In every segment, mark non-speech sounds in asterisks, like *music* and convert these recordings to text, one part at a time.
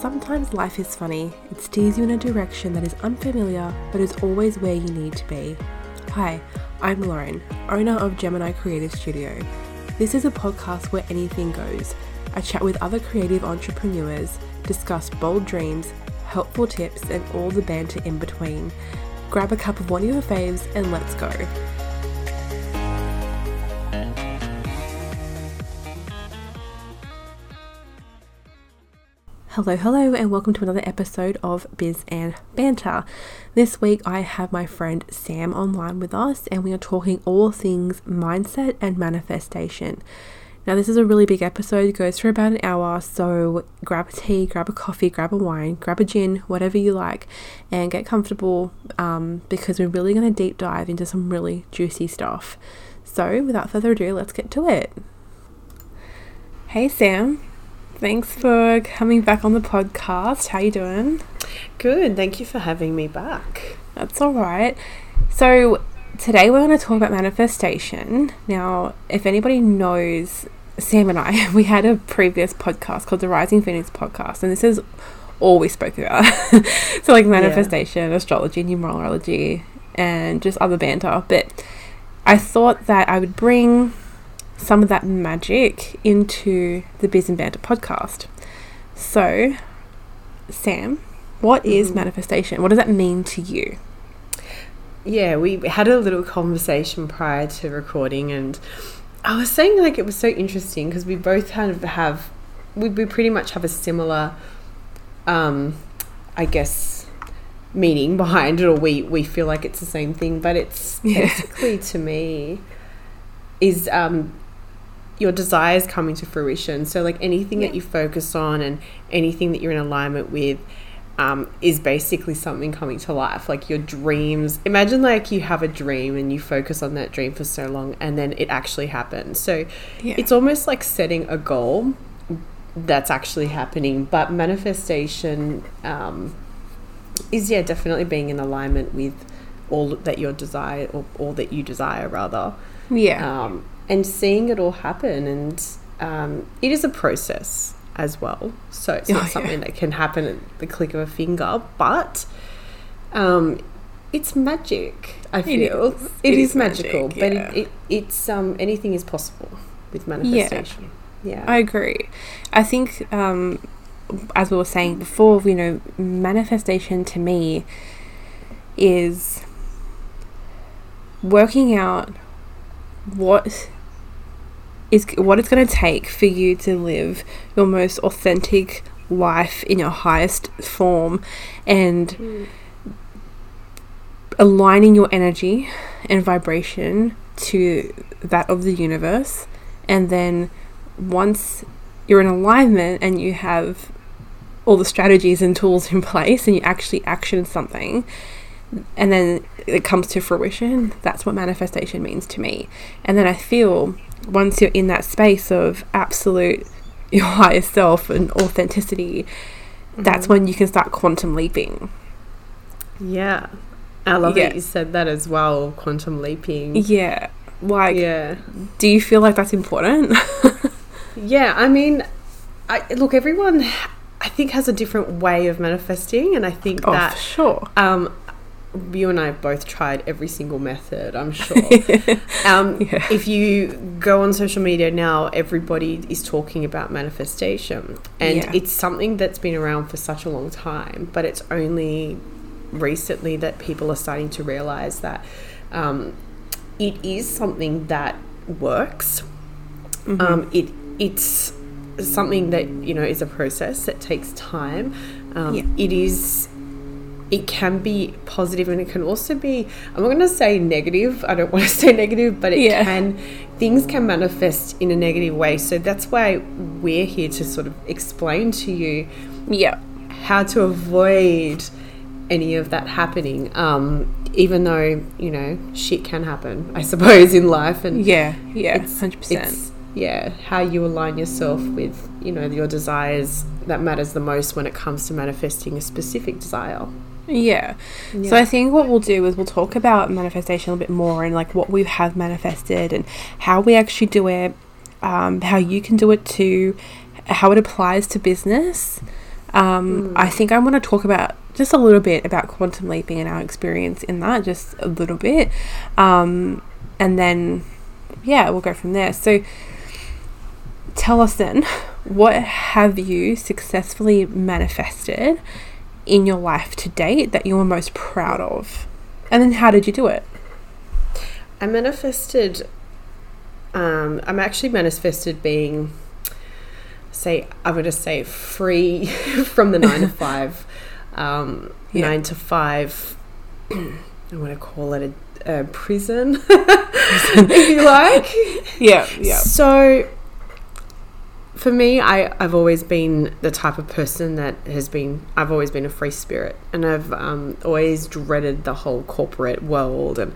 Sometimes life is funny. It steers you in a direction that is unfamiliar, but is always where you need to be. Hi, I'm Lauren, owner of Gemini Creative Studio. This is a podcast where anything goes. I chat with other creative entrepreneurs, discuss bold dreams, helpful tips, and all the banter in between. Grab a cup of one of your faves and let's go. Hello, hello, and welcome to another episode of Biz and Banter. This week I have my friend Sam online with us, and we are talking all things mindset and manifestation. Now, this is a really big episode, it goes for about an hour, so grab a tea, grab a coffee, grab a wine, grab a gin, whatever you like, and get comfortable um, because we're really going to deep dive into some really juicy stuff. So, without further ado, let's get to it. Hey, Sam. Thanks for coming back on the podcast. How you doing? Good. Thank you for having me back. That's all right. So, today we're going to talk about manifestation. Now, if anybody knows Sam and I, *laughs* we had a previous podcast called the Rising Phoenix podcast, and this is all we spoke about. *laughs* so, like manifestation, yeah. astrology, numerology, and just other banter. But I thought that I would bring some of that magic into the Biz and Banter podcast. So, Sam, what is mm. manifestation? What does that mean to you? Yeah, we had a little conversation prior to recording, and I was saying like it was so interesting because we both kind of have, we, we pretty much have a similar, um, I guess, meaning *laughs* behind it, or we we feel like it's the same thing, but it's yeah. basically to me is um, your desires coming to fruition. So, like anything yeah. that you focus on and anything that you're in alignment with um, is basically something coming to life. Like your dreams. Imagine like you have a dream and you focus on that dream for so long and then it actually happens. So, yeah. it's almost like setting a goal that's actually happening. But manifestation um, is, yeah, definitely being in alignment with all that your desire or all that you desire, rather. Yeah. Um, and seeing it all happen. And um, it is a process as well. So it's not oh, something yeah. that can happen at the click of a finger, but um, it's magic. I feel it is, it it is, is magical, magic, yeah. but it, it, it's um, anything is possible with manifestation. Yeah, yeah. I agree. I think um, as we were saying before, you know, manifestation to me is working out what is what it's going to take for you to live your most authentic life in your highest form and mm. aligning your energy and vibration to that of the universe and then once you're in alignment and you have all the strategies and tools in *laughs* place and you actually action something and then it comes to fruition that's what manifestation means to me and then i feel once you're in that space of absolute *laughs* your higher self and authenticity, mm-hmm. that's when you can start quantum leaping. Yeah. I love yeah. that you said that as well, quantum leaping. Yeah. Like, yeah. do you feel like that's important? *laughs* yeah, I mean, I, look, everyone, I think, has a different way of manifesting, and I think oh, that sure. Um, you and I have both tried every single method, I'm *laughs* sure. um, yeah. If you go on social media now, everybody is talking about manifestation. And yeah. it's something that's been around for such a long time, but it's only recently that people are starting to realize that um, it is something that works. Mm-hmm. Um, it It's something that, you know, is a process that takes time. Um, yeah. It is it can be positive and it can also be i'm not going to say negative i don't *laughs* want to say negative but it yeah. can things can manifest in a negative way. So that's why we're here to sort of explain to you yeah. how to avoid any of that happening um, even though you know shit can happen i suppose in life and yeah yeah 100% yeah how you align yourself with you know your desires that matters the most when it comes to manifesting a specific desire yeah. yeah. So I think what we'll do is we'll talk about manifestation a little bit more and like what we have manifested and how we actually do it, um, how you can do it too, how it applies to business. Um, I think I want to talk about just a little bit about quantum leaping and our experience in that, just a little bit. Um, and then, yeah, we'll go from there. So, tell us then, *laughs* what have you successfully manifested in your life to date that you're most proud of? And then, how did you do it? I manifested. Um, I'm actually manifested being, say, I would just say free *laughs* from the nine to *laughs* five, um, Yeah. nine to five. *clears throat* I want to call it a, a prison, *laughs* if you like. Yeah, yeah. So, for me, I, I've always been the type of person that has been, I've always been a free spirit. And I've um, always dreaded the whole corporate world. And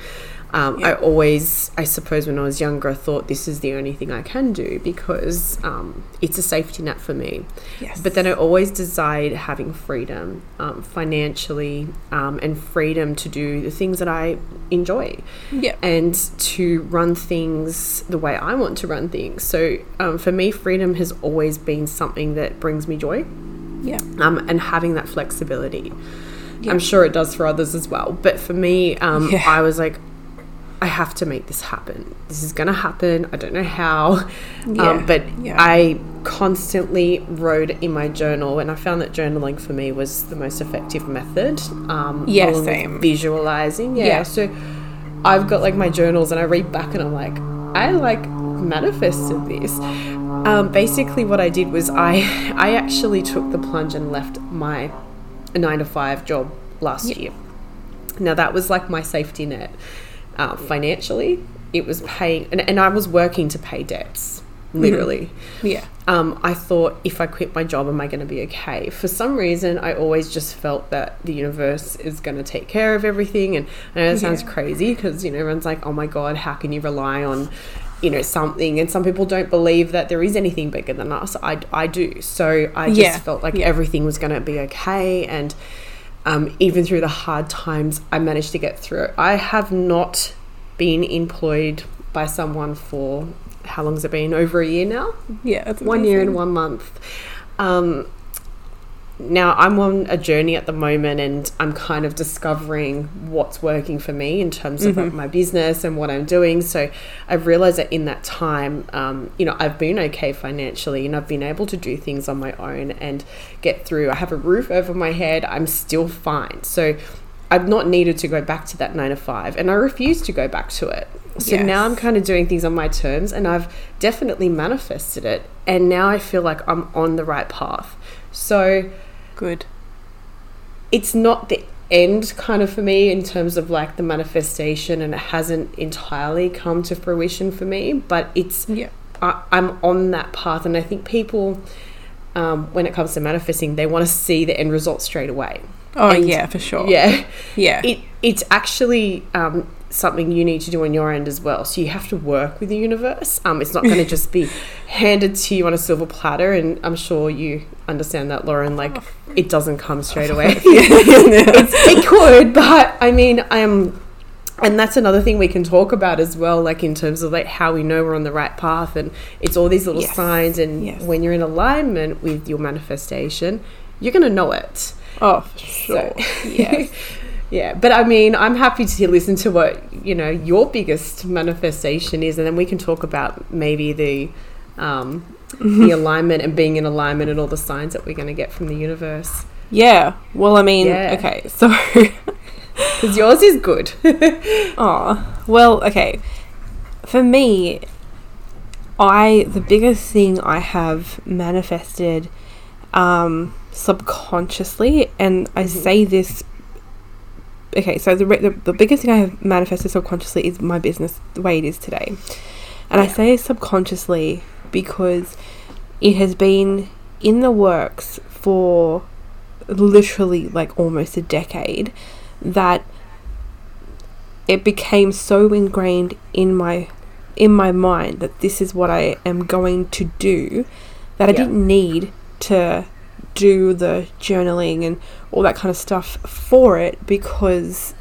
um, Yeah. I always, I suppose, when I was younger, I thought this is the only thing I can do because um, it's a safety net for me. Yes. But then I always desired having freedom um, financially um, and freedom to do the things that I enjoy yeah. and to run things the way I want to run things. So um, for me, freedom has always been something that brings me joy Yeah. um, and having that flexibility. Yeah. I'm sure it does for others as well. But for me, um, *laughs* Yeah. I was like, I have to make this happen. This is going to happen. I don't know how. Yeah, Um, but yeah. I constantly wrote in my journal, and I found that journaling for me was the most effective method. Um, Yeah, same. Visualizing. Yeah. Yeah. So I've got like my journals, and I read back, and I'm like, I like manifested this. Um, basically, what I did was I *laughs* I actually took the plunge and left my nine to five job last year. Now that was like my safety net uh, financially. It was paying, and, and I was working to pay debts, literally. Yeah. Um, I thought if I quit my job, am I going to be okay? For some reason, I always just felt that the universe is going to take care of everything. And I know that sounds Yeah. crazy because you know everyone's like, "Oh my god, how can you rely on?" You know something, and some people don't believe that there is anything bigger than us. I, I do, so I just Yeah, felt like yeah. everything was going to be okay, and um, even through the hard times, I managed to get through it. I have not been employed by someone for how long has it been? Over a year now Yeah. That's one year and one month. Um, now I'm on a journey at the moment, and I'm kind of discovering what's working for me in terms of Mhm. my business and what I'm doing. So I've realized that in that time, um, you know, I've been okay financially, and I've been able to do things on my own and get through. I have a roof over my head. I'm still fine. So. I've not needed to go back to that nine to five, and I refuse to go back to it. So now I'm kind of doing things on my terms, and I've definitely manifested it. And now I feel like I'm on the right path. So Good. it's not the end kind of for me in terms of like the manifestation, and it hasn't entirely come to fruition for me, but it's Yeah. I, I'm on that path, and I think people, um, when it comes to manifesting, they want to see the end result straight away. Oh And- yeah, for sure. Yeah, Yeah. it it's actually um, something you need to do on your end as well. So you have to work with the universe. Um, it's not going to just be *laughs* handed to you on a silver platter, and I'm sure you understand that, Lauren. Like it doesn't come straight *laughs* away. It's- it could, but I mean, I'm. And that's another thing we can talk about as well, like in terms of like how we know we're on the right path, and it's all these little Yes. signs. And Yes. when you're in alignment with your manifestation, you're gonna know it. oh, for sure. So- *laughs* yes. Yeah, but I mean, I'm happy to listen to what you know your biggest manifestation is, and then we can talk about maybe the um, the *laughs* alignment and being in alignment and all the signs that we're going to get from the universe. Yeah. Well, I mean, Yeah. okay. So, *laughs* Because yours is good. *laughs* oh, well, okay. For me, I the biggest thing I have manifested um, subconsciously, and I say this. Okay, so the, the the biggest thing I have manifested subconsciously is my business the way it is today, and I say subconsciously because it has been in the works for literally like almost a decade that it became so ingrained in my in my mind that this is what I am going to do that I Yeah. didn't need to do the journaling and all that kind of stuff for it because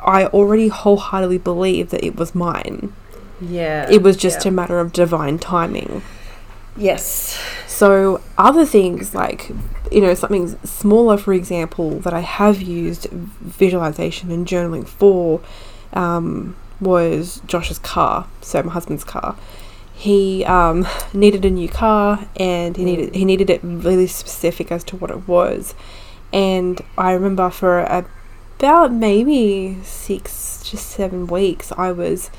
I already wholeheartedly believed that it was mine. yeah, It was just yeah. a matter of divine timing. yes, So, other things like, you know, something smaller, for example, that I have used visualization and journaling for um, was Josh's car, so my husband's car. He um, needed a new car and he needed he needed it really specific as to what it was. And I remember for about maybe six to seven weeks, I was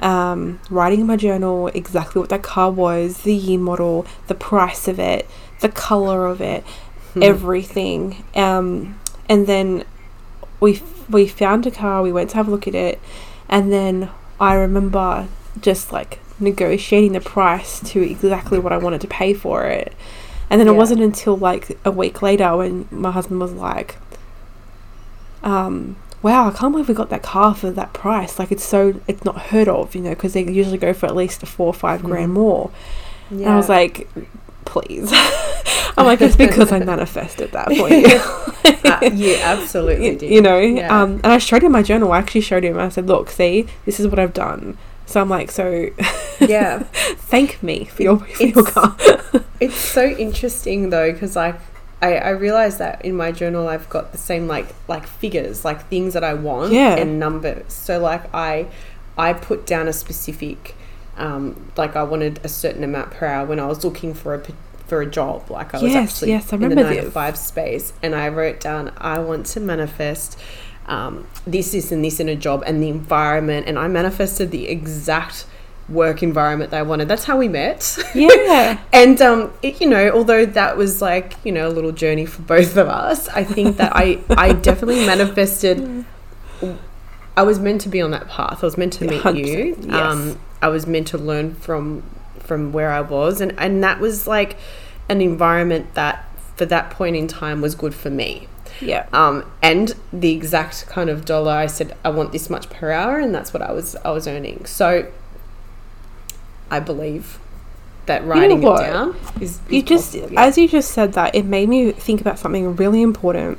um, writing in my journal exactly what that car was, the year model, the price of it, the color of it, hmm. everything. Um, and then we we found a car. We went to have a look at it, and then I remember just like negotiating the price to exactly what I wanted to pay for it. And then yeah. it wasn't until like a week later when my husband was like, um, wow, I can't believe we got that car for that price. Like it's so, it's not heard of, you know, because they usually go for at least four or five mm. grand more. Yeah. And I was like, please. *laughs* I'm like, it's because I manifested that for you. *laughs* uh, *laughs* you absolutely did. You know, yeah. um, and I showed him my journal. I actually showed him. I said, look, see, this is what I've done. So I'm like, so yeah, *laughs* thank me for your, for your car. *laughs* it's so interesting though, because like I, I realized that in my journal I've got the same like like figures, like things that I want yeah. and numbers. So like I I put down a specific um, like I wanted a certain amount per hour when I was looking for a for a job. Like I was yes, actually yes, I in the nine to five space, and I wrote down I want to manifest um, this, this, and this in a job, and the environment, and I manifested the exact work environment that I wanted. That's how we met. Yeah. *laughs* and um, it, you know, although that was like you know a little journey for both of us, I think that I I definitely manifested. *laughs* I was meant to be on that path. I was meant to meet you. Yes. Um, I was meant to learn from from where I was, and and that was like an environment that for that point in time was good for me. Yeah. Um, and the exact kind of dollar I said I want this much per hour, and that's what I was I was earning. So I believe that writing you know it down is, is you just yeah. as you just said that it made me think about something really important.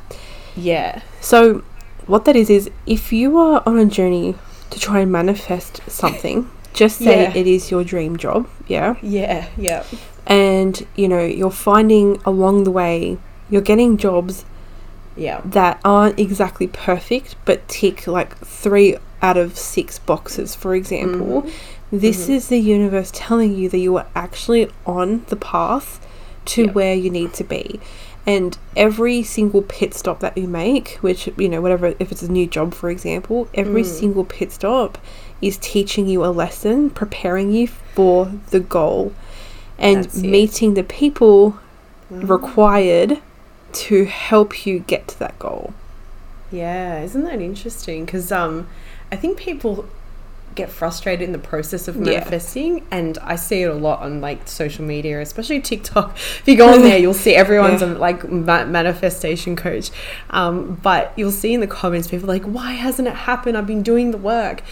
Yeah. So what that is is if you are on a journey to try and manifest something, *laughs* just say yeah. it is your dream job. Yeah. Yeah. Yeah. And you know you're finding along the way you're getting jobs yeah that aren't exactly perfect but tick like three out of six boxes for example mm-hmm. this mm-hmm. is the universe telling you that you are actually on the path to yeah. where you need to be and every single pit stop that you make which you know whatever if it's a new job for example every mm. single pit stop is teaching you a lesson preparing you for the goal and meeting the people mm. required to help you get to that goal. Yeah, isn't that interesting? Because um, I think people get frustrated in the process of manifesting, yeah. and I see it a lot on like social media, especially TikTok. *laughs* If you go on there, you'll see everyone's yeah. a, like ma- manifestation coach, um, but you'll see in the comments people like, "Why hasn't it happened? I've been doing the work."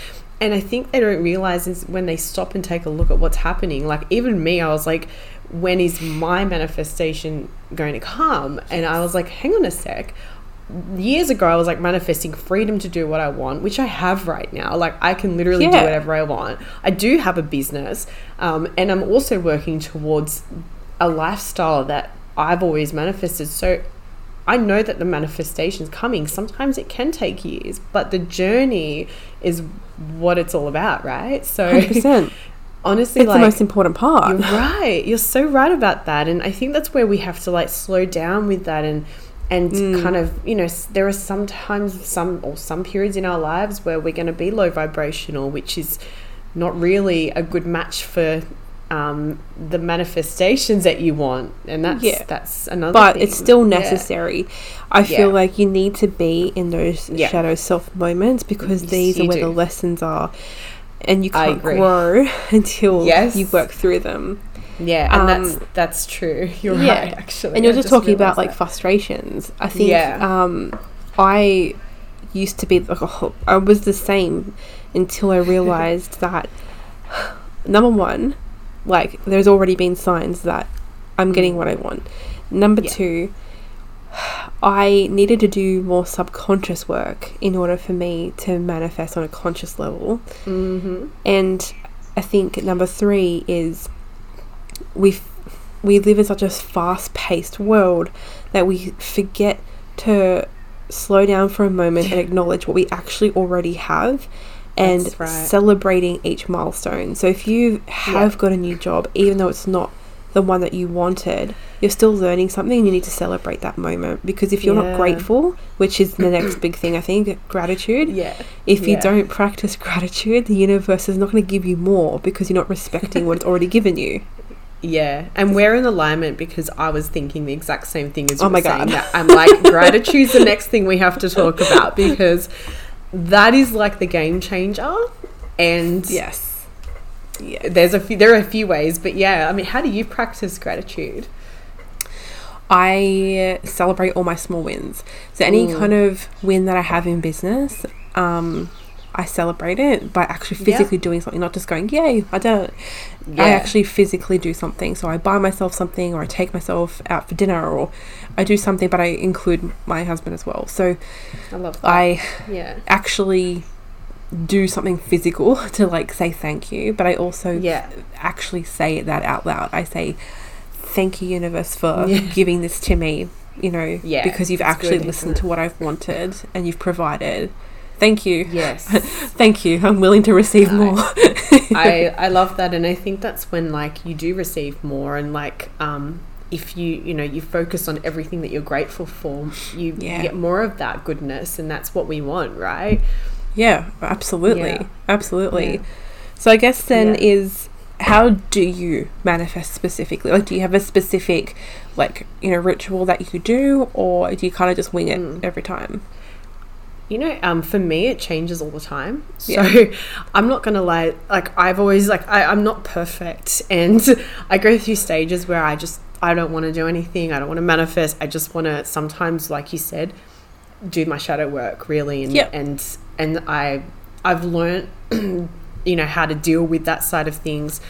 And I think they don't realize is when they stop and take a look at what's happening. Like even me, I was like, when is my manifestation going to come? And I was like, hang on a sec. Years ago, I was like manifesting freedom to do what I want, which I have right now. Like, I can literally yeah. do whatever I want. I do have a business, um, and I'm also working towards a lifestyle that I've always manifested. So, I know that the manifestation is coming. Sometimes it can take years, but the journey is what it's all about, right? So, 100%. *laughs* honestly it's like, the most important part you're right you're so right about that and i think that's where we have to like slow down with that and and mm. kind of you know there are sometimes some or some periods in our lives where we're going to be low vibrational which is not really a good match for um, the manifestations that you want and that's yeah. that's another but thing. it's still necessary yeah. i feel yeah. like you need to be in those shadow self moments because these are where do. the lessons are and you can't grow *laughs* until yes. you work through them. Yeah, and um, that's that's true. *laughs* You're yeah. right, actually. And you're just, just talking about like frustrations. I think yeah. um, I used to be like I was the same until I realized *laughs* that number one, like there's already been signs that I'm getting mm. what I want. Number yeah. two, I needed to do more subconscious work in order for me to manifest on a conscious level. Mm-hmm. And I think number three is we we live in such a fast paced world that we forget to slow down for a moment and acknowledge what we actually already have and right. celebrating each milestone. So if you have Yeah. got a new job, even though it's not the one that you wanted, you're still learning something and you need to celebrate that moment because if you're Yeah. not grateful, which is the next big thing I think, gratitude, Yeah. if you don't practice gratitude, the universe is not going to give you more because you're not respecting what it's already given you. Yeah, and we're in alignment because I was thinking the exact same thing as oh you Oh my God. that. I'm like, *laughs* gratitude's the next thing we have to talk about because that is like the game changer. And Yes. Yeah. there's a few, there are a few ways, but yeah, I mean, how do you practice gratitude? I celebrate all my small wins. So any Mm. kind of win that I have in business, um, I celebrate it by actually Yeah. physically doing something, not just going, "Yay, I did it." I actually physically do something. So I buy myself something, or I take myself out for dinner, or I do something, but I include my husband as well. So I love that. I yeah, actually do something physical *laughs* to like say thank you, but I also yeah, actually say that out loud. I say, "Thank you, universe, for Yeah. giving this to me." You know, Yeah, because you've actually good, listened to what I've wanted and you've provided. Thank you. yes. *laughs* Thank you. I'm willing to receive No. more. I *laughs* I love that, and I think that's when like you do receive more, and like um, if you you know you focus on everything that you're grateful for, you Yeah. get more of that goodness, and that's what we want, right? yeah, absolutely. Absolutely. So I guess then is how do you manifest specifically? Like, do you have a specific, like, you know, ritual that you do, or do you kind of just wing it Mm. every time? You know, um, for me, it changes all the time. So Yeah. *laughs* I'm not gonna lie. Like I've always like I, I'm not perfect, *laughs* and I go through stages where I just I don't want to do anything. I don't want to manifest. I just want to sometimes, like you said, do my shadow work really, and Yep. and and I I've learned *clears throat* you know how to deal with that side of things.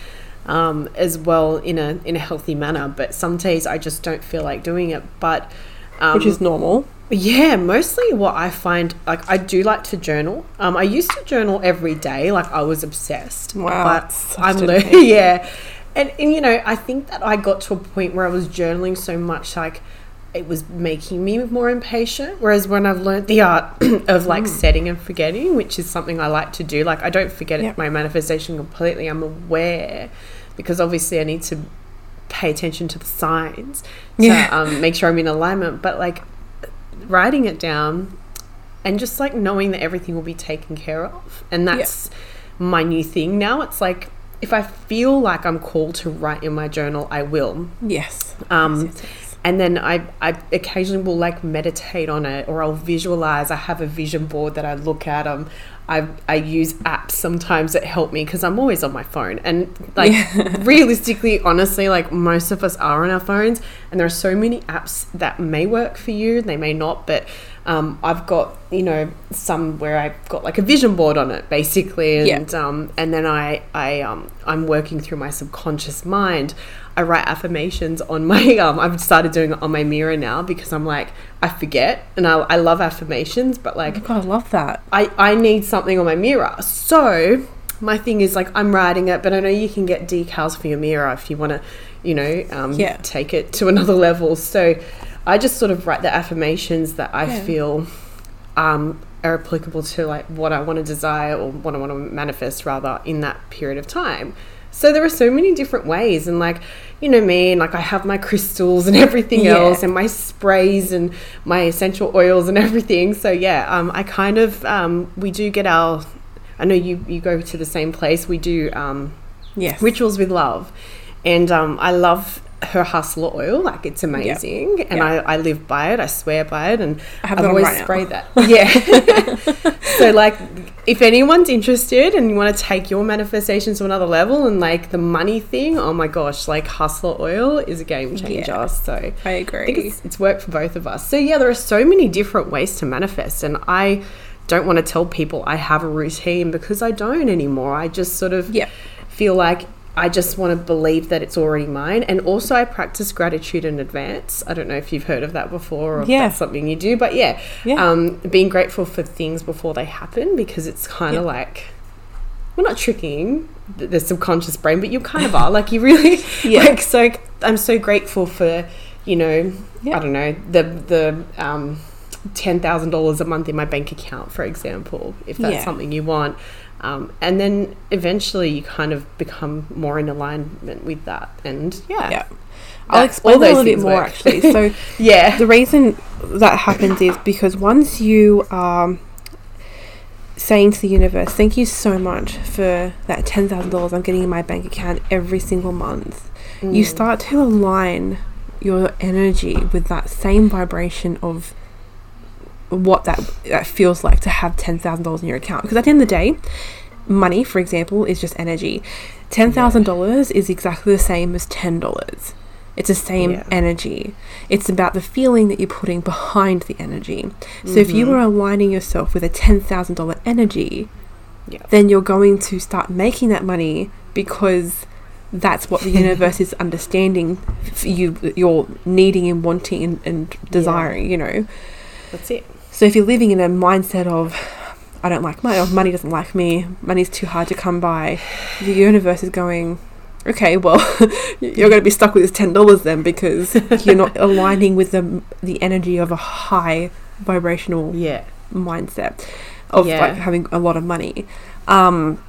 Um, as well in a in a healthy manner, but some days I just don't feel like doing it. But um, Which is normal. yeah, mostly what I find like I do like to journal. Um, I used to journal every day, like I was obsessed. Wow, but I'm learning. *laughs* Yeah, and, and you know I think that I got to a point where I was journaling so much like it was making me more impatient. Whereas when I've learned the art *clears throat* of like setting and forgetting, which is something I like to do, like I don't forget Yep. my manifestation completely. I'm aware because obviously I need to pay attention to the signs to Yeah. *laughs* um, make sure I'm in alignment. But like writing it down and just like knowing that everything will be taken care of. And that's my new thing now. It's like if I feel like I'm called to write in my journal, I will. Yes. Um, Yes, yes, yes. And then I, I occasionally will like meditate on it or I'll visualize. I have a vision board that I look at. Um, I, I use apps sometimes that help me because I'm always on my phone. And like *laughs* realistically, honestly, like most of us are on our phones, and there are so many apps that may work for you, they may not. But um, I've got you know some where I've got like a vision board on it basically, Yeah. and um, and then I I um, I'm working through my subconscious mind. I write affirmations on my *laughs* um I've started doing it on my mirror now because I'm like I forget and I, I love affirmations but like God, I love that. I, I need something on my mirror. So my thing is like I'm writing it, but I know you can get decals for your mirror if you want to, you know, um, Yeah. take it to *laughs* another level. So I just sort of write the affirmations that I Yeah. feel um, are applicable to like what I want to desire or what I want to manifest rather in that period of time. So there are so many different ways, and like you know me, and like I have my crystals and *laughs* everything Yeah. else, and my sprays and my essential oils and *laughs* everything. So yeah, um, I kind of um, we do get our. I know you you go to the same place. We do um, Yes. rituals with love, and um, I love her hustler oil. Like it's amazing, and Yeah. I, I live by it. I swear by it, and I have I've always right now. sprayed that. *laughs* Yeah. *laughs* so like, if anyone's interested and you want to take your manifestations to another level, and like the money thing, oh my gosh, like hustler oil is a game changer. Yeah. So I I agree. it's, it's worked for both of us. So yeah, there are so many different ways to manifest, and I don't want to tell people I have a routine because I don't anymore. I just sort of Yeah. feel like I just want to believe that it's already mine, and also I practice gratitude in advance. I don't know if you've heard of that before, or if Yeah. that's something you do, but yeah, Yeah. Um, being grateful for things before they happen because it's kind of Yeah. like we're not tricking the, the subconscious brain, but you kind of are. Like you really, *laughs* *laughs* Yeah. like so. I'm so grateful for, you know, Yeah. I don't know, the the um, ten thousand dollars a month in my bank account, for example, if that's Yeah. something you want. Um, and then eventually you kind of become more in alignment with that. And yeah. Yeah. I'll explain that a little bit more work. actually. So *laughs* Yeah. the reason that happens is because once you are saying to the universe, thank you so much for that $10,000 I'm getting in my bank account every single month, you Mm. start to align your energy with that same vibration of what that, that feels like to have $10,000 in your account. Because at the end of the day, money, for example, is just energy. $10,000 is exactly the same as $10. It's the same Yeah. energy. It's about the feeling that you're putting behind the energy. So if you Mhm. are aligning yourself with a $10,000 energy, Yeah. then you're going to start making that money because that's what the *laughs* universe is understanding you you're needing and wanting and, and desiring, you know. That's it. So if you're living in a mindset of I don't like money, or money doesn't like me, money's too hard to come by, the universe is going, okay, well, *laughs* you're going to be stuck with this ten dollars then because *laughs* you're not aligning with the the energy of a high vibrational Yeah. mindset of Yeah. like having a lot of money. Um,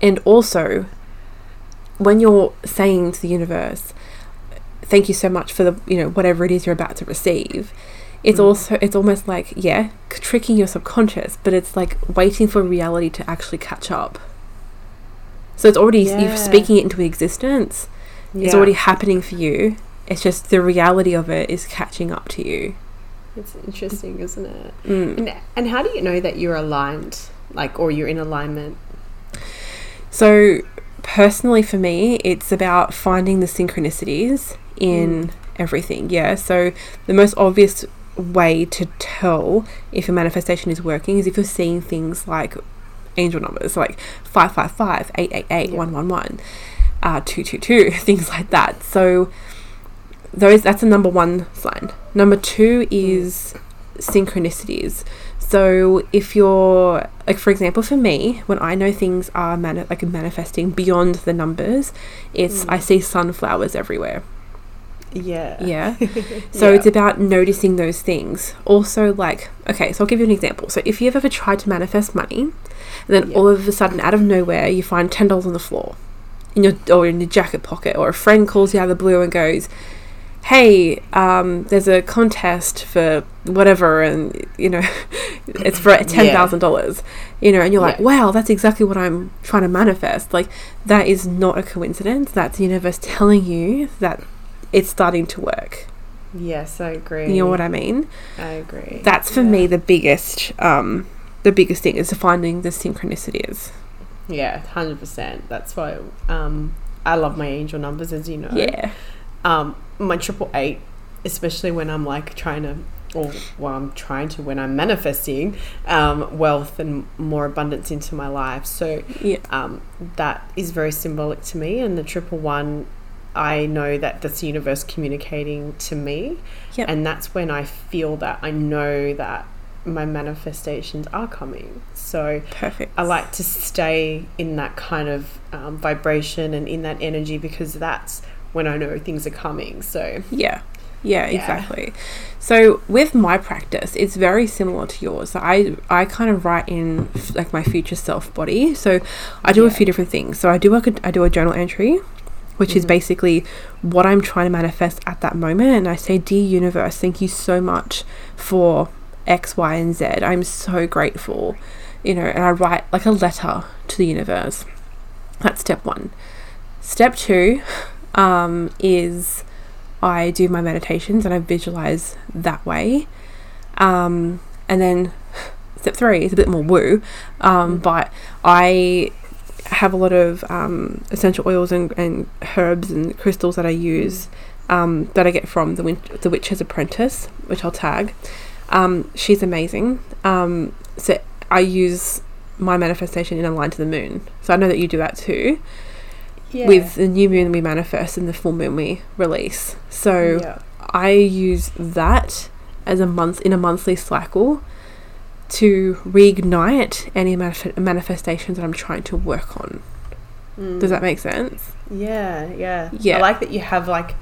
and also, when you're saying to the universe, "Thank you so much for the you know whatever it is you're about to receive," it's Mm. also it's almost like yeah, tricking your subconscious, but it's like waiting for reality to actually catch up. So it's already Yeah. you're speaking it into existence. It's already happening for you. It's just the reality of it is catching up to you. It's interesting, isn't it? Mm. And, and how do you know that you're aligned, like, or you're in alignment? So, personally, for me, it's about finding the synchronicities in everything. Yeah. So, the most obvious way to tell if a manifestation is working is if you're seeing things like angel numbers, like 555, 888, Yeah. 111, uh, 222, *laughs* things like that. So, those that's a number one sign. Number two is synchronicities. So if you're like for example for me, when I know things are mani- like manifesting beyond the numbers, it's I Mm. see sunflowers everywhere. Yeah. Yeah. *laughs* So Yeah. it's about noticing those things. Also like okay, so I'll give you an example. So if you've ever tried to manifest money, and then Yeah. all of a sudden out of nowhere you find ten dollars on the floor in your or in your jacket pocket or a friend calls you out of the blue and goes, Hey, um, there's a contest for whatever and you know *laughs* it's for ten thousand dollars. You know, and you're like, Yeah. Wow, that's exactly what I'm trying to manifest. Like that is not a coincidence. That's the universe telling you that it's starting to work. Yes, I agree. You know what I mean? I agree. That's for Yeah. me the biggest um the biggest thing is finding the synchronicities. Yeah, hundred percent. That's why um, I love my angel numbers, as you know. Yeah. Um, my triple eight, especially when I'm like trying to, or well, I'm trying to when I'm manifesting um, wealth and more abundance into my life. So Yeah. um, that is very symbolic to me. And the triple one, I know that that's the universe communicating to me, Yep. and that's when I feel that I know that my manifestations are coming. So Perfect. I like to stay in that kind of um, vibration and in that energy because that's when I know things are coming. So Yeah. Yeah, Yeah. exactly. So with my practice, it's very similar to yours. So I I kind of write in like my future self body. So I do a few different things. So I do a, I do a journal entry, which is Mhm. basically what I'm trying to manifest at that moment, and I say, "Dear universe, thank you so much for X, Y, and Z. I'm so grateful." You know, and I write like a letter to the universe. That's step one. Step two um, is I do my meditations and I visualize that way. Um, and then step three is a bit more woo, um, Mm. but I have a lot of um, essential oils and, and herbs and crystals that I use um, that I get from the, Win- the Witch's Apprentice, which I'll tag. Um, she's amazing. Um, so I use my manifestation in a line to the moon. So I know that you do that too yeah. with the new moon we manifest and the full moon we release. So yeah. I use that as a month in a monthly cycle to reignite any manif- manifestations that I'm trying to work on. Mm. Does that make sense? Yeah, yeah, Yeah. I like that you have like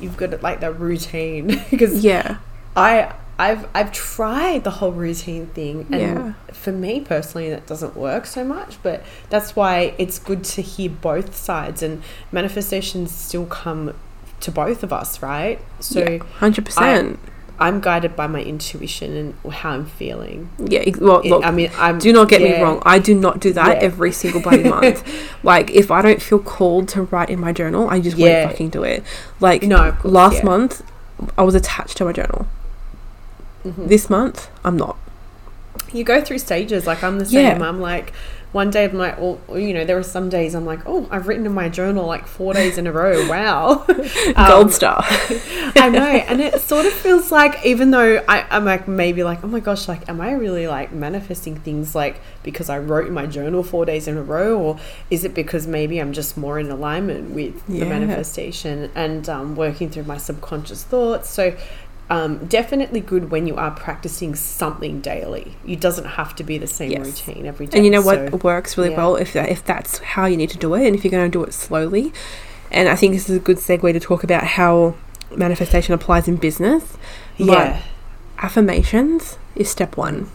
you've got like that routine *laughs* because Yeah. I I've I've tried the whole routine thing and Yeah. for me personally that doesn't work so much but that's why it's good to hear both sides and manifestations still come to both of us right so yeah, 100%. I'm guided by my intuition and how I'm feeling Yeah, well, look, I mean I'm do not get me wrong. I do not do that Yeah. every single bloody *laughs* month. like, if I don't feel called to write in my journal, I just Yeah. won't fucking do it. Like, no course, last yeah. month, I was attached to my journal. Mhm. This month, I'm not. you go through stages like i'm the same Yeah. i'm like one day of my, you know there are some days i'm like oh i've written in my journal like four days in a row. *laughs* Wow. *laughs* Um, Gold star. *laughs* i know. And it sort of feels like even though I, i'm like maybe like oh my gosh like am i really like manifesting things like because i wrote in my journal four days in a row? Or is it because maybe i'm just more in alignment with the manifestation and um, working through my subconscious thoughts? So um, definitely good when you are practicing something daily. It doesn't have to be the same Yes. routine every day. And you know what so- works really yeah. well if that, if that's how you need to do it, and if you're going to do it slowly. And I think this is a good segue to talk about how manifestation applies in business. But yeah, affirmations is step one.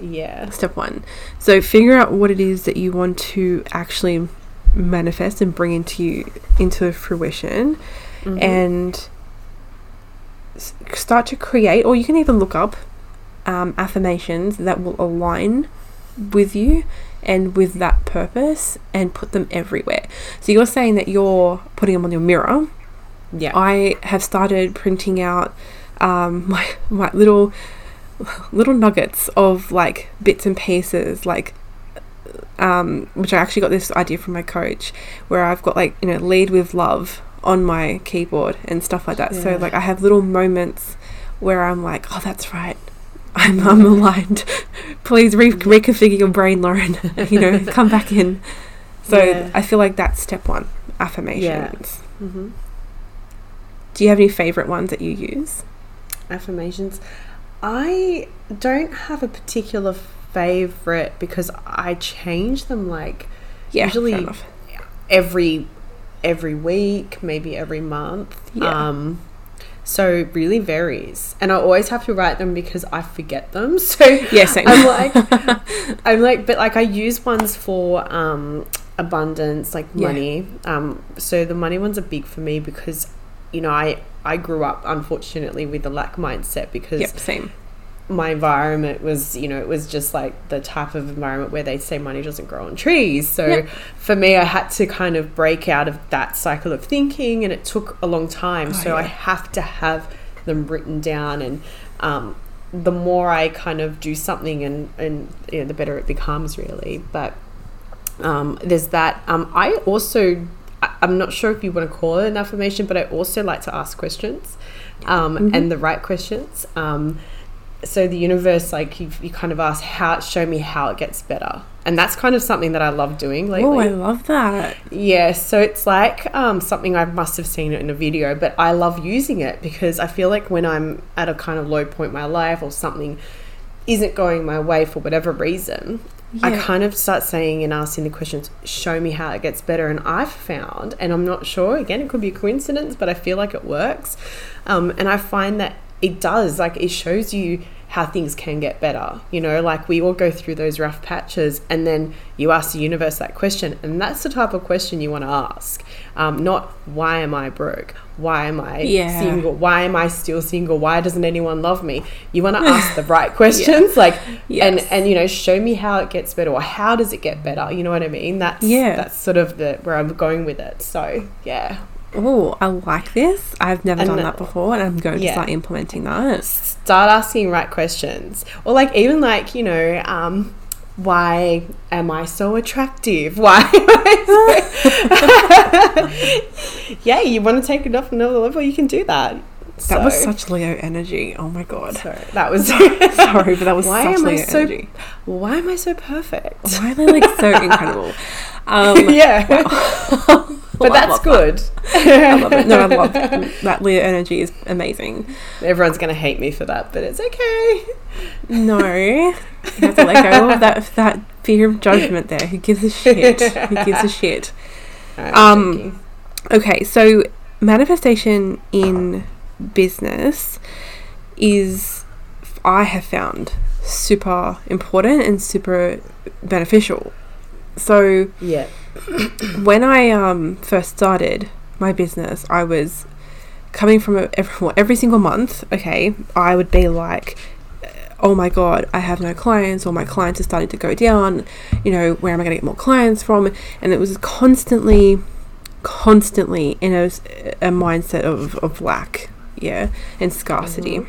yeah, Step one. So figure out what it is that you want to actually manifest and bring into you into fruition, Mhm. and start to create. Or you can even look up um, affirmations that will align with you and with that purpose, and put them everywhere. So you're saying that you're putting them on your mirror. yeah, I have started printing out um, *laughs* my my little little nuggets of like bits and pieces, like um, which I actually got this idea from my coach, where I've got like you know lead with love on my keyboard and stuff like that. So like I have little moments where I'm like, oh, that's right. I'm, I'm aligned. *laughs* Please re- reconfigure your brain, Lauren. *laughs* you know, *laughs* come back in. So Yeah. I feel like that's step one affirmations. hmm Do you have any favorite ones that you use? affirmations. I don't have a particular favorite because I change them like Yeah, Usually- every every week, maybe every month. Yeah. Um, so it really varies, and I always have to write them because I forget them. *laughs* So Yeah, same. I'm like, I'm like, but like I use ones for um, abundance, like Yeah. money. Um, so the money ones are big for me because, you know, I I grew up unfortunately with a lack mindset because Yep, same. My environment was, you know, it was just like the type of environment where they say money doesn't grow on trees. So Yep. for me, I had to kind of break out of that cycle of thinking, and it took a long time. Oh, so I have to have them written down, and um, the more I kind of do something, and and you know, the better it becomes, really. But um, there's that. Um, I also, I'm not sure if you want to call it an affirmation, but I also like to ask questions, um, Mhm. and the right questions. Um, so the universe, like you, you kind of ask how, show me how it gets better, and that's kind of something that I love doing lately. Oh, I love that. Yeah, so it's like um, something I must have seen in a video, but I love using it because I feel like when I'm at a kind of low point in my life or something isn't going my way for whatever reason, I kind of start saying and asking the questions, show me how it gets better. And I've found, and I'm not sure, again, it could be a coincidence, but I feel like it works. Um, and I find that it does, like, it shows you how things can get better. You know, like we all go through those rough patches, and then you ask the universe that question. And that's the type of question you want to ask. Um, not, why am I broke? Why am I Yeah. single? Why am I still single? Why doesn't anyone love me? You want to *laughs* ask the right questions, like, and and you know, show me how it gets better, or how does it get better? You know what I mean? That's Yeah. That's sort of the where I'm going with it. So yeah, Oh, I like this. I've never And done that before, and I'm going to Yeah. start implementing that. start asking right questions, or like even like you know, um, why am I so attractive? *laughs* Why? Am I so- *laughs* *laughs* yeah, you want to take it up another level, you can do that. That was such Leo energy. Oh my god. So that was *laughs* Sorry, but that was *laughs* Why such am I so- energy. Why am I so perfect? Why are they like so *laughs* incredible? Um, yeah, I but that's good. that. I love it. No, I love it. that. Leo energy is amazing. Everyone's gonna hate me for that, but it's okay. No, you have to let go of that that fear of judgment. There, who gives a shit? Who gives a shit? I'm Um, joking. Okay, so manifestation in business is, I have found, super important and super beneficial. So yeah. *clears throat* when I um, first started my business, I was coming from a, every, well, every single month. Okay, I would be like, "Oh my god, I have no clients, or my clients are starting to go down. You know, where am I going to get more clients from?" And it was constantly, constantly in a, a mindset of of lack, yeah, and scarcity.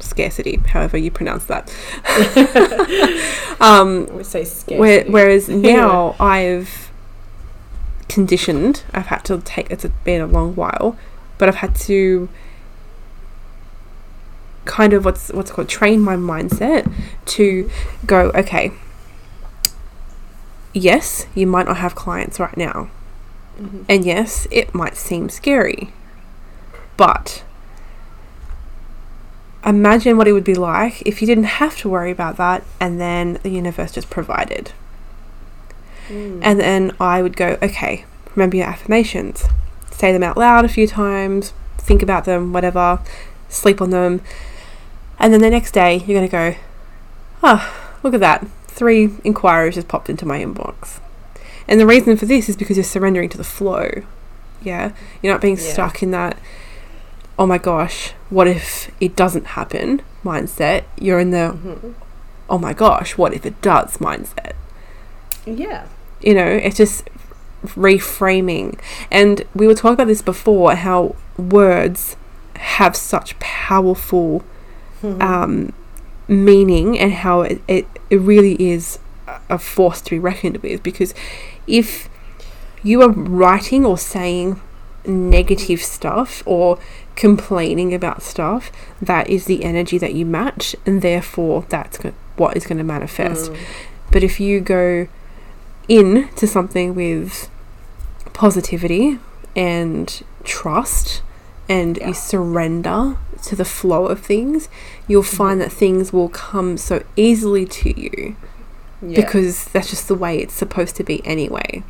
Scarcity, however you pronounce that. *laughs* um, We say scarcity. where, whereas *laughs* now I've conditioned, I've had to take, it's been a long while, but I've had to kind of what's what's called train my mindset to go okay yes you might not have clients right now Mhm. and yes it might seem scary but imagine what it would be like if you didn't have to worry about that and then the universe just provided Mm. and then I would go, okay, remember your affirmations. Say them out loud a few times, think about them, whatever, sleep on them. And then the next day, you're going to go, oh, look at that. Three inquiries just popped into my inbox. And the reason for this is because you're surrendering to the flow. Yeah. You're not being Yeah. stuck in that, oh my gosh, what if it doesn't happen mindset. You're in the, Mhm. oh my gosh, what if it does mindset Yeah. you know it's just reframing and we were talking about this before how words have such powerful Mhm. um, meaning and how it, it, it really is a force to be reckoned with because if you are writing or saying negative stuff or complaining about stuff that is the energy that you match and therefore that's go- what is going to manifest Mm. but if you go in to something with positivity and trust and Yeah. you surrender to the flow of things, you'll find that things will come so easily to you Yeah. because that's just the way it's supposed to be anyway.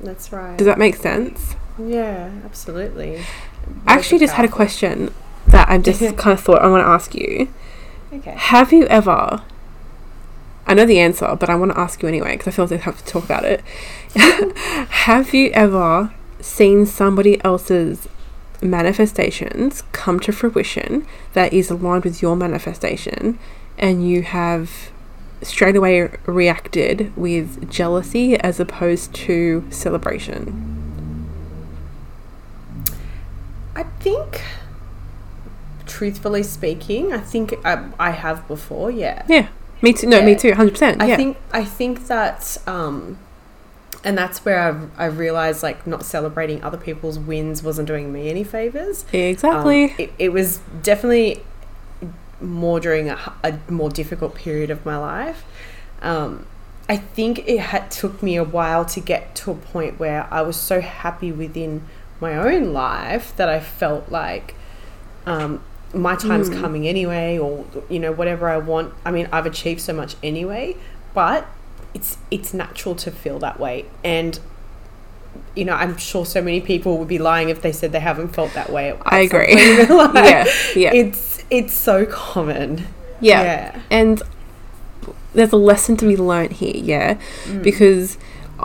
that's right. Does that make sense? Yeah, absolutely. I actually just had a question that I just *laughs* kind of thought I want to ask you. Okay. Have you ever? I know the answer, but I want to ask you anyway because I feel like I have to talk about it. *laughs* *laughs* have you ever seen somebody else's manifestations come to fruition that is aligned with your manifestation, and you have straight away reacted with jealousy as opposed to celebration? I think, truthfully speaking, I think I, I have before. Yeah. Yeah, me too. No, me too. Hundred percent. I Yeah, think I think that, um, and that's where I've, I realized like not celebrating other people's wins wasn't doing me any favors. Um, exactly. it, it was definitely more during a more difficult period of my life. Um, I think it had took me a while to get to a point where I was so happy within my own life that I felt like um, my time's Mm. coming anyway, or you know whatever I want. I mean, I've achieved so much anyway, but it's it's natural to feel that way, and you know, I'm sure so many people would be lying if they said they haven't felt that way. At I agree. point in their *laughs* life. yeah, yeah, It's it's so common. yeah. Yeah. And there's a lesson to be learnt here, yeah, Mm. because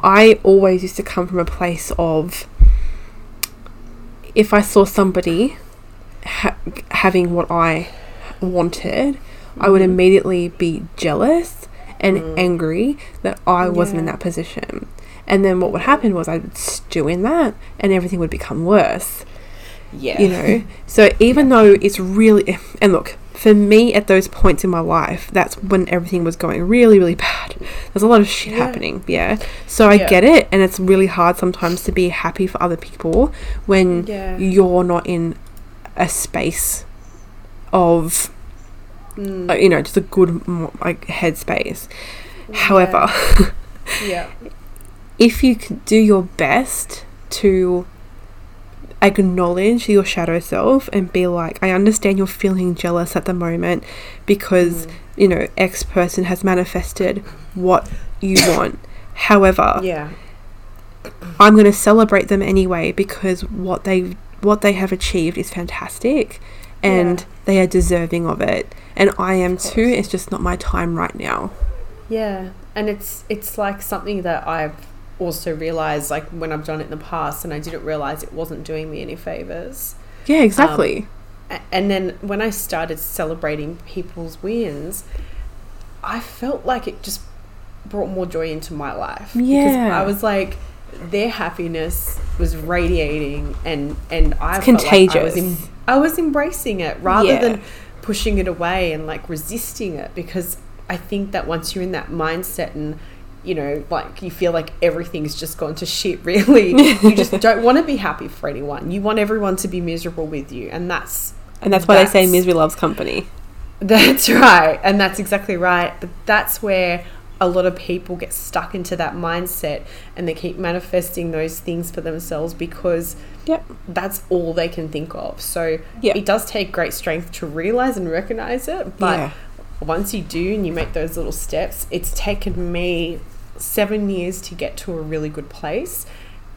I always used to come from a place of if I saw somebody ha- having what I wanted, I would Mhm. immediately be jealous and Mm. angry that I wasn't in that position. And then what would happen was I would stew in that and everything would become worse. yeah. you know so even though it's really and look for me at those points in my life that's when everything was going really really bad there's a lot of shit Yeah. happening yeah so i Yeah. get it and it's really hard sometimes to be happy for other people when Yeah. you're not in a space of Mm. uh, you know just a good like headspace however *laughs* yeah. if you can do your best to acknowledge your shadow self and be like, I understand you're feeling jealous at the moment because, Mm. you know, X person has manifested what you want. However, Yeah. I'm going to celebrate them anyway because what they what they have achieved is fantastic and Yeah. they are deserving of it and I am too it's just not my time right now. Yeah, and it's it's like something that I've also realized like when I've done it in the past and I didn't realize it wasn't doing me any favors. Yeah, exactly. Um, a- And then when I started celebrating people's wins, I felt like it just brought more joy into my life. Because Yeah. I was like, their happiness was radiating, and and I felt like I was contagious. em- I was embracing it rather Yeah. than pushing it away and like resisting it because I think that once you're in that mindset and you know, like you feel like everything's just gone to shit, *laughs* really. you just *laughs* don't want to be happy for anyone. You want everyone to be miserable with you. And that's and that's why they say misery loves company. that's right. And that's exactly right. But that's where a lot of people get stuck into that mindset and they keep manifesting those things for themselves because Yep. that's all they can think of. So Yep. it does take great strength to realize and recognize it. But Yeah. Once you do and you make those little steps, it's taken me seven years to get to a really good place.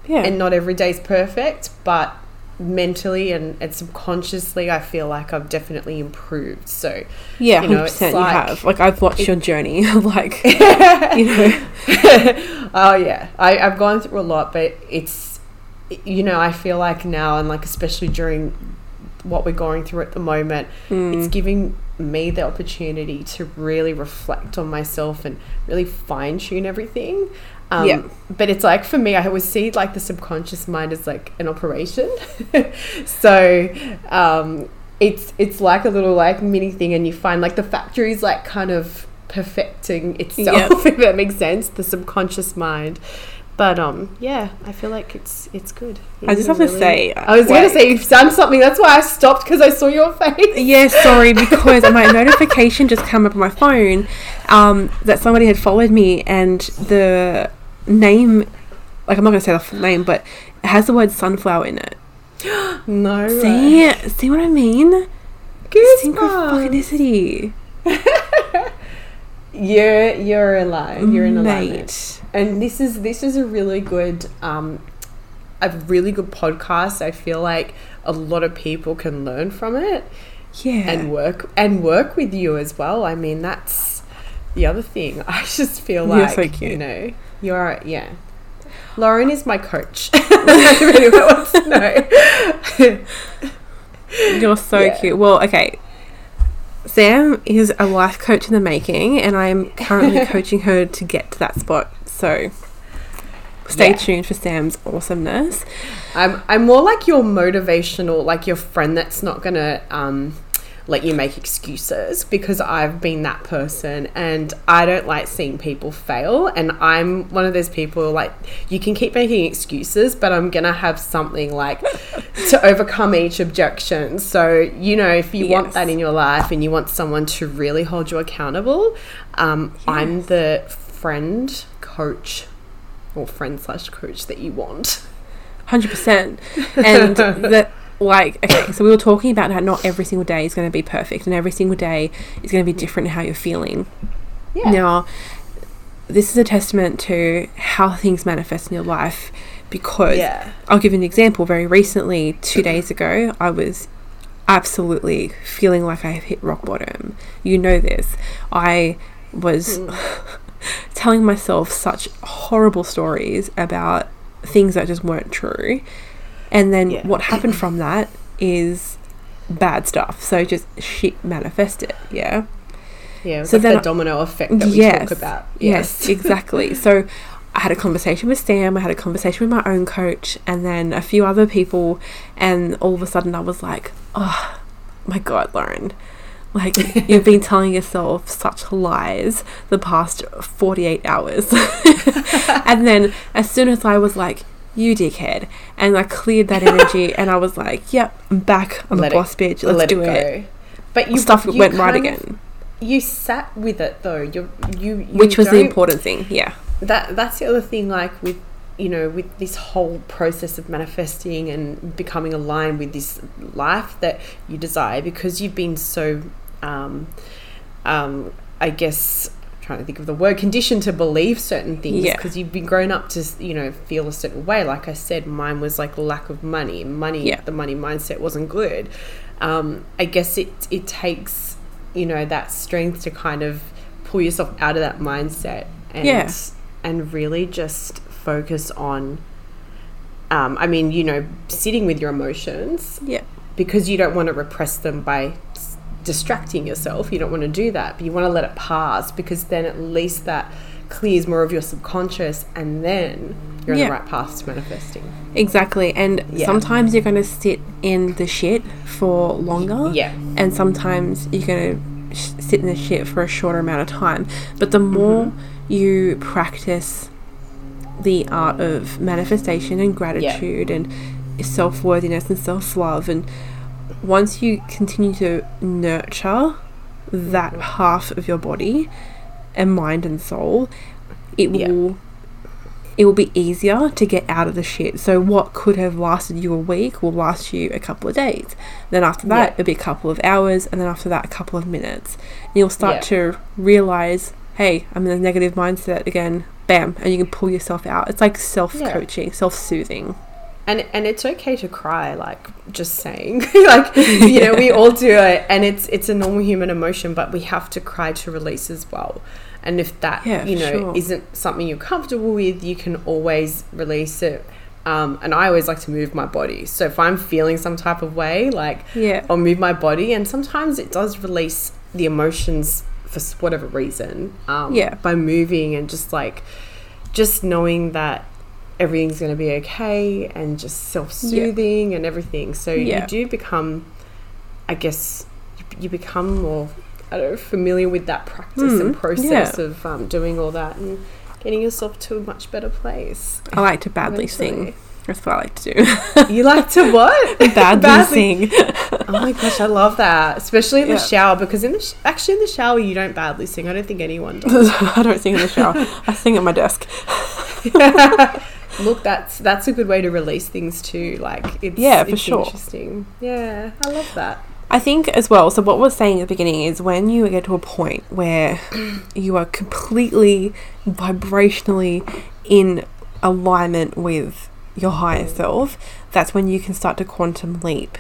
Yeah. And not every day's perfect, but mentally and, and subconsciously, I feel like I've definitely improved. So, yeah, you know, 100% it's you like- have. Like I've watched it- your journey *laughs* like *laughs* you know *laughs* oh yeah, I, I've gone through a lot, but it's you know I feel like now and like especially during what we're going through at the moment, it's Mm. giving me the opportunity to really reflect on myself and really fine tune everything. Um, Yeah. But it's like for me, I always see like the subconscious mind as like an operation. *laughs* so um, it's it's like a little like mini thing, and you find like the factory's like kind of perfecting itself, *laughs* if that makes sense. The subconscious mind. But um, yeah, I feel like it's it's good. I just It's have to say, I was gonna say you've done something. That's why I stopped because I saw your face. Yeah, sorry, because my notification just came up on my phone um, that somebody had followed me and the name, like I'm not going to say the full name, but it has the word sunflower in it. *gasps* No. See, see what I mean? Goosebumps. Synchrophonicity. *laughs* You're you're alive. You're in alignment. Mate. And this is this is a really good um a really good podcast. I feel like a lot of people can learn from it Yeah. and work and work with you as well. I mean, that's the other thing. *laughs* I just feel like so you know, you're yeah. Lauren is my coach. *laughs* If *laughs* anyone wants to know. You're so Yeah. cute. Well, okay. Sam is a life coach in the making, and I'm currently *laughs* coaching her to get to that spot. So stay Yeah. tuned for Sam's awesomeness. I'm I'm more like your motivational, like your friend that's not gonna um, let you make excuses because I've been that person and I don't like seeing people fail. And I'm one of those people like you can keep making excuses, but I'm gonna have something like *laughs* to overcome each objection. So you know, if you want that in your life and you want someone to really hold you accountable, um, I'm the friend, coach, or friend slash coach that you want. Hundred percent, and *laughs* that like okay. So we were talking about how not every single day is going to be perfect, and every single day is going to be different in how you're feeling. Yeah. Now, this is a testament to how things manifest in your life, because Yeah. I'll give you an example. Very recently, two days ago, I was absolutely feeling like I have hit rock bottom. You know this. I was mm. *laughs* telling myself such horrible stories about things that just weren't true. And then Yeah. what happened from that is bad stuff. So just shit manifested, yeah. Yeah, it's So like then the domino effect that we yes, talk about. Yes, *laughs* exactly. So I had a conversation with Sam, I had a conversation with my own coach, and then a few other people, and all of a sudden I was like, oh my God, Lauren. Like, *laughs* you've been telling yourself such lies the past 48 hours. *laughs* and then, as soon as I was like, you dickhead, and I cleared that energy, and I was like, yep, I'm back. I'm Let a boss bitch. Let's Let do it it. But you Stuff you went right again, You sat with it though. You you, you which was the important thing. Yeah. that that's the other thing like with you know with this whole process of manifesting and becoming aligned with this life that you desire because you've been so um um i guess trying to think of the word conditioned to believe certain things Yeah. because you've been grown up to you know feel a certain way like i said mine was like lack of money money Yeah. the money mindset wasn't good um, i guess it it takes you know that strength to kind of pull yourself out of that mindset and Yeah. and really just focus on um, i mean you know sitting with your emotions Yeah. because you don't want to repress them by distracting yourself. You don't want to do that, but you want to let it pass because then at least that clears more of your subconscious and then you're on the right path to manifesting. Exactly. And Yeah. sometimes you're going to sit in the shit for longer. Yeah. And sometimes you're going to sh- sit in the shit for a shorter amount of time. But the more Mm-hmm. you practice the art of manifestation and gratitude and self worthiness and self love, and once you continue to nurture that mm-hmm. half of your body and mind and soul, it Yeah. will it will be easier to get out of the shit. So what could have lasted you a week will last you a couple of days. Then after that, Yeah. it'll be a couple of hours, and then after that, a couple of minutes. And you'll start Yeah. to realize, hey, I'm in a negative mindset again. Bam, and you can pull yourself out. It's like self coaching, self soothing. And and it's okay to cry, like just saying. *laughs* like you know, we all do it and it's it's a normal human emotion, but we have to cry to release as well. And if that Yeah, you know sure. isn't something you're comfortable with, you can always release it. Um, and I always like to move my body. So if I'm feeling some type of way, like Yeah. I'll move my body, and sometimes it does release the emotions for whatever reason. Um, Yeah. By moving and just like, just knowing that everything's going to be okay and just self-soothing and everything. So Yeah. you do become, I guess, you, become more, I don't know, familiar with that practice and Mm, process yeah. of um, doing all that and getting yourself to a much better place. I like to badly sing. Eventually. That's what I like to do. *laughs* You like to what? *laughs* badly, sing. Oh my gosh, I love that, especially in Yeah. the shower because in the sh- actually in the shower you don't badly sing. I don't think anyone *laughs* does. I don't sing in the shower. I sing at my desk. Look, that's that's a good way to release things too. Like it's Yeah, for it's sure. Interesting. Yeah, I love that. I think as well. So what we're saying at the beginning is when you get to a point where *clears throat* you are completely vibrationally in alignment with your higher self, that's when you can start to quantum leap.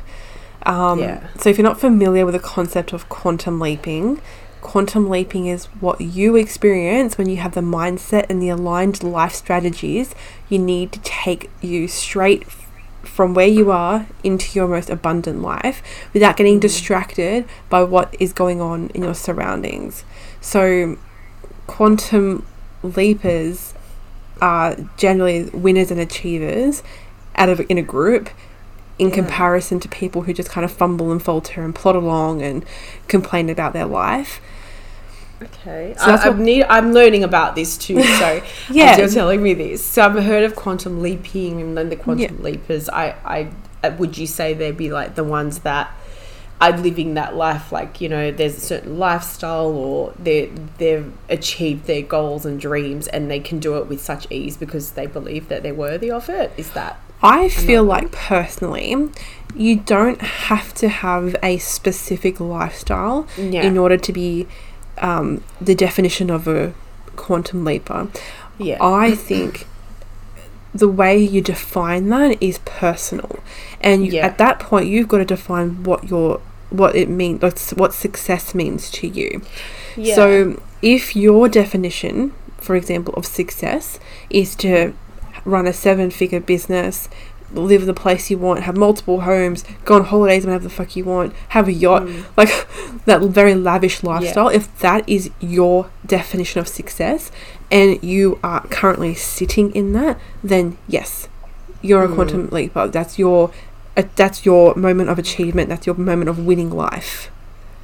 Um, Yeah. So if you're not familiar with the concept of quantum leaping, quantum leaping is what you experience when you have the mindset and the aligned life strategies you need to take you straight from where you are into your most abundant life without getting mm-hmm. distracted by what is going on in your surroundings. So, quantum leapers are generally winners and achievers out of in a group in comparison to people who just kind of fumble and falter and plod along and complain about their life. Okay, So I, what- need. I'm learning about this too. *laughs* So Yeah. you're telling me this, so I've heard of quantum leaping and then the quantum Yeah. leapers. I, I, uh, would you say they'd be like the ones that are living that life? Like you know, there's a certain lifestyle, or they they've achieved their goals and dreams, and they can do it with such ease because they believe that they're worthy of it. Is that I feel like personally, you don't have to have a specific lifestyle Yeah. in order to be um, the definition of a quantum leaper. yeah? I think the way you define that is personal, and you, Yeah. at that point, you've got to define what your what it means, what success means to you. yeah. So, if your definition, for example, of success is to run a seven figure business, live in the place you want, have multiple homes, go on holidays whenever the fuck you want, have a yacht, Mm. like *laughs* that very lavish lifestyle, if that is your definition of success and you are currently sitting in that, then yes, you're a Mm. quantum leaper. That's your uh, that's your moment of achievement. That's your moment of winning life.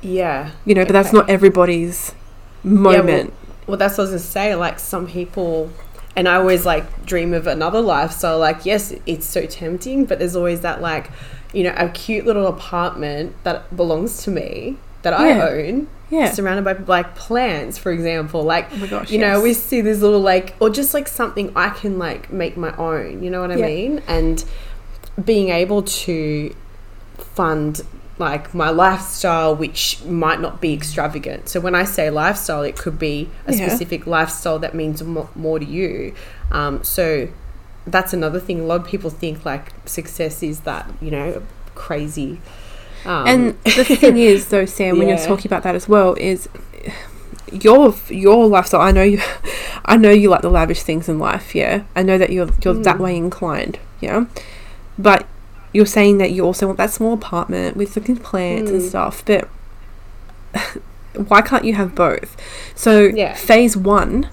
yeah. You know, but that's not everybody's moment. Well, that's what I was gonna say. Like some people, and I always like dream of another lifestyle. Like, yes, it's so tempting, but there's always that like, you know, a cute little apartment that belongs to me that I own, yeah. surrounded by like plants, for example. Like, oh gosh. you know, we see this little like, or just like something I can like make my own. You know what I Yeah. mean? And being able to fund like my lifestyle, which might not be extravagant. So when I say lifestyle, it could be a Yeah. specific lifestyle that means mo- more to you. Um, so that's another thing. A lot of people think like success is that you know crazy. Um, And the *laughs* thing is, though, Sam, when you're talking about that as well, is your your lifestyle. I know you, *laughs* I know you like the lavish things in life. Yeah, I know that you're you're that Mm. way inclined. Yeah, but you're saying that you also want that small apartment with looking plants and Mm. stuff. But *laughs* why can't you have both? So Yeah. phase one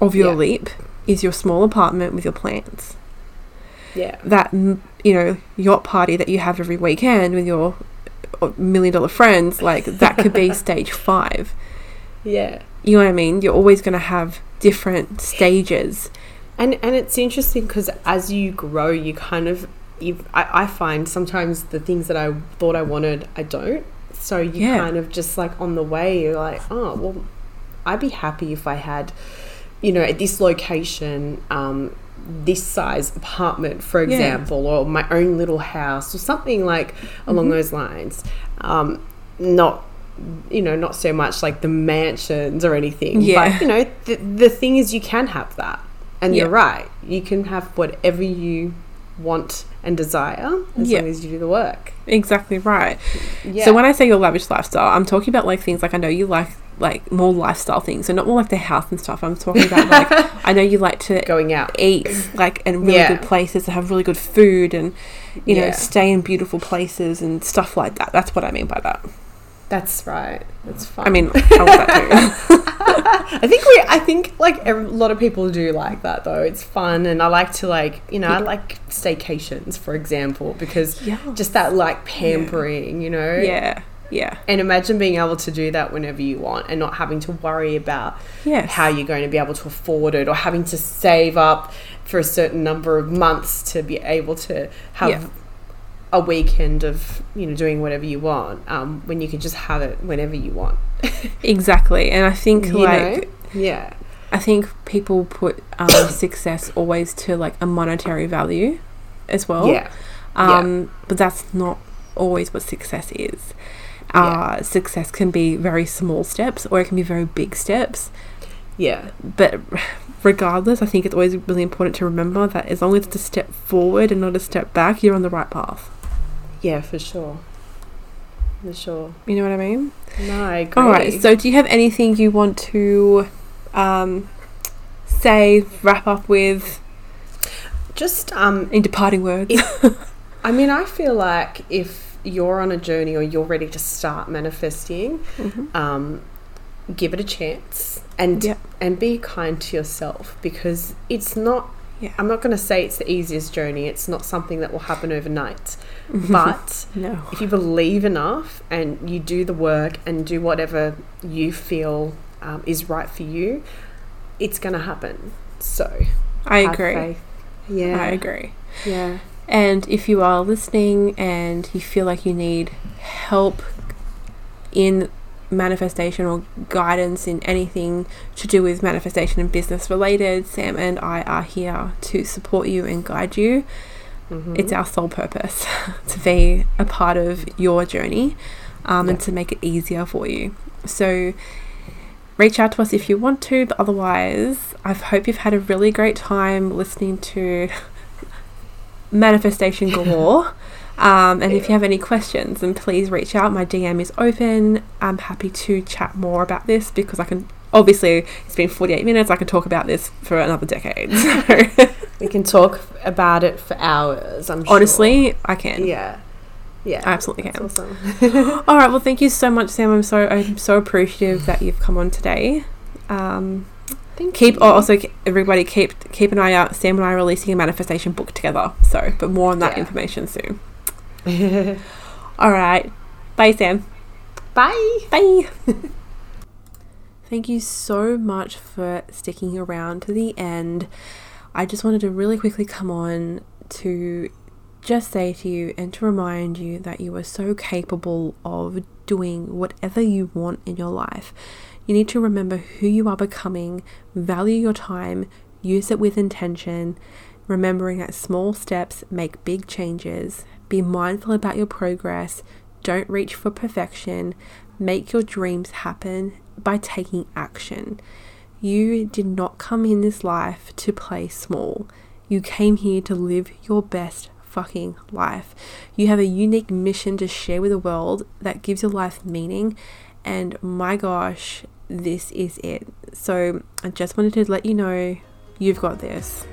of your Yeah. leap is your small apartment with your plants yeah, that you know yacht party that you have every weekend with your uh, million dollar friends like that could be *laughs* stage five yeah. you know what i mean you're always going to have different stages And and it's interesting because as you grow, you kind of I, I find sometimes the things that I thought I wanted, I don't. So you Yeah. kind of just like on the way, you're like, oh well, I'd be happy if I had, you know, at this location, um, this size apartment, for Yeah. example, or my own little house, or something like along Mhm. those lines. Um, not you know, not so much like the mansions or anything. Yeah. But, you know, the, the thing is, you can have that. And Yeah. you're right. You can have whatever you want and desire as Yeah. long as you do the work. exactly right Yeah. so when i say your lavish lifestyle i'm talking about like things like i know you like like more lifestyle things so not more like the house and stuff i'm talking about *laughs* like i know you like to going out. eat like in really Yeah. good places to have really good food and you know stay in beautiful places and stuff like that that's what i mean by that That's right. That's fine. i mean i want that too *laughs* *laughs* *laughs* I think we. I think like a lot of people do like that though. It's fun, and I like to like you know I like staycations for example because yeah just that like pampering, you know. yeah yeah And imagine being able to do that whenever you want and not having to worry about yes how you're going to be able to afford it or having to save up for a certain number of months to be able to have Yeah. A weekend of you know doing whatever you want um, when you can just have it whenever you want. *laughs* Exactly. And i think You like know? yeah. I think people put um, *coughs* success always to like a monetary value as well. Yeah. Um but that's not always what success is. Uh success can be very small steps or it can be very big steps. Yeah. But regardless i think it's always really important to remember that as long as it's a step forward and not a step back you're on the right path yeah for sure. For sure. You know what i mean? No I agree all right so do you have anything you want to um say wrap up with? Just um in departing words? *laughs* I mean I feel like if you're on a journey or you're ready to start manifesting Mhm. um, give it a chance and Yep. and be kind to yourself because it's not Yeah. I'm not going to say it's the easiest journey. It's not something that will happen overnight. *laughs* But *laughs* no. if you believe enough and you do the work and do whatever you feel um, is right for you it's going to happen. So i agree. faith. yeah. I agree. Yeah. And if you are listening and you feel like you need help in manifestation or guidance in anything to do with manifestation and business related, Sam and I are here to support you and guide you. Mhm. It's our sole purpose *laughs* to be a part of your journey um, and to make it easier for you. So reach out to us if you want to, but otherwise, I hope you've had a really great time listening to *laughs* manifestation *laughs* galore. Um, and if you have any questions, then please reach out. My DM is open. I'm happy to chat more about this because I can. Obviously, it's been 48 minutes. I can talk about this for another decade. *laughs* So, we can talk about it for hours I'm sure. honestly, I can. yeah yeah I absolutely can. Awesome *laughs* *laughs* All right. Well, thank you so much, Sam. I'm so I'm so appreciative that you've come on today. Um, Thank keep you. oh, also everybody keep keep an eye out. Sam and I are releasing a manifestation book together. So, but more on that Yeah. information soon. *laughs* All right. Bye, Sam. bye Bye. *laughs* Thank you so much for sticking around to the end. I just wanted to really quickly come on to just say to you and to remind you that you are so capable of doing whatever you want in your life. You need to remember who you are becoming, value your time, use it with intention, remembering that small steps make big changes. Be mindful about your progress, Don't reach for perfection. Make your dreams happen by taking action. You did not come in this life to play small. You came here to live your best fucking life. You have a unique mission to share with the world that gives your life meaning. And my gosh, this is it. So I just wanted to let you know you've got this.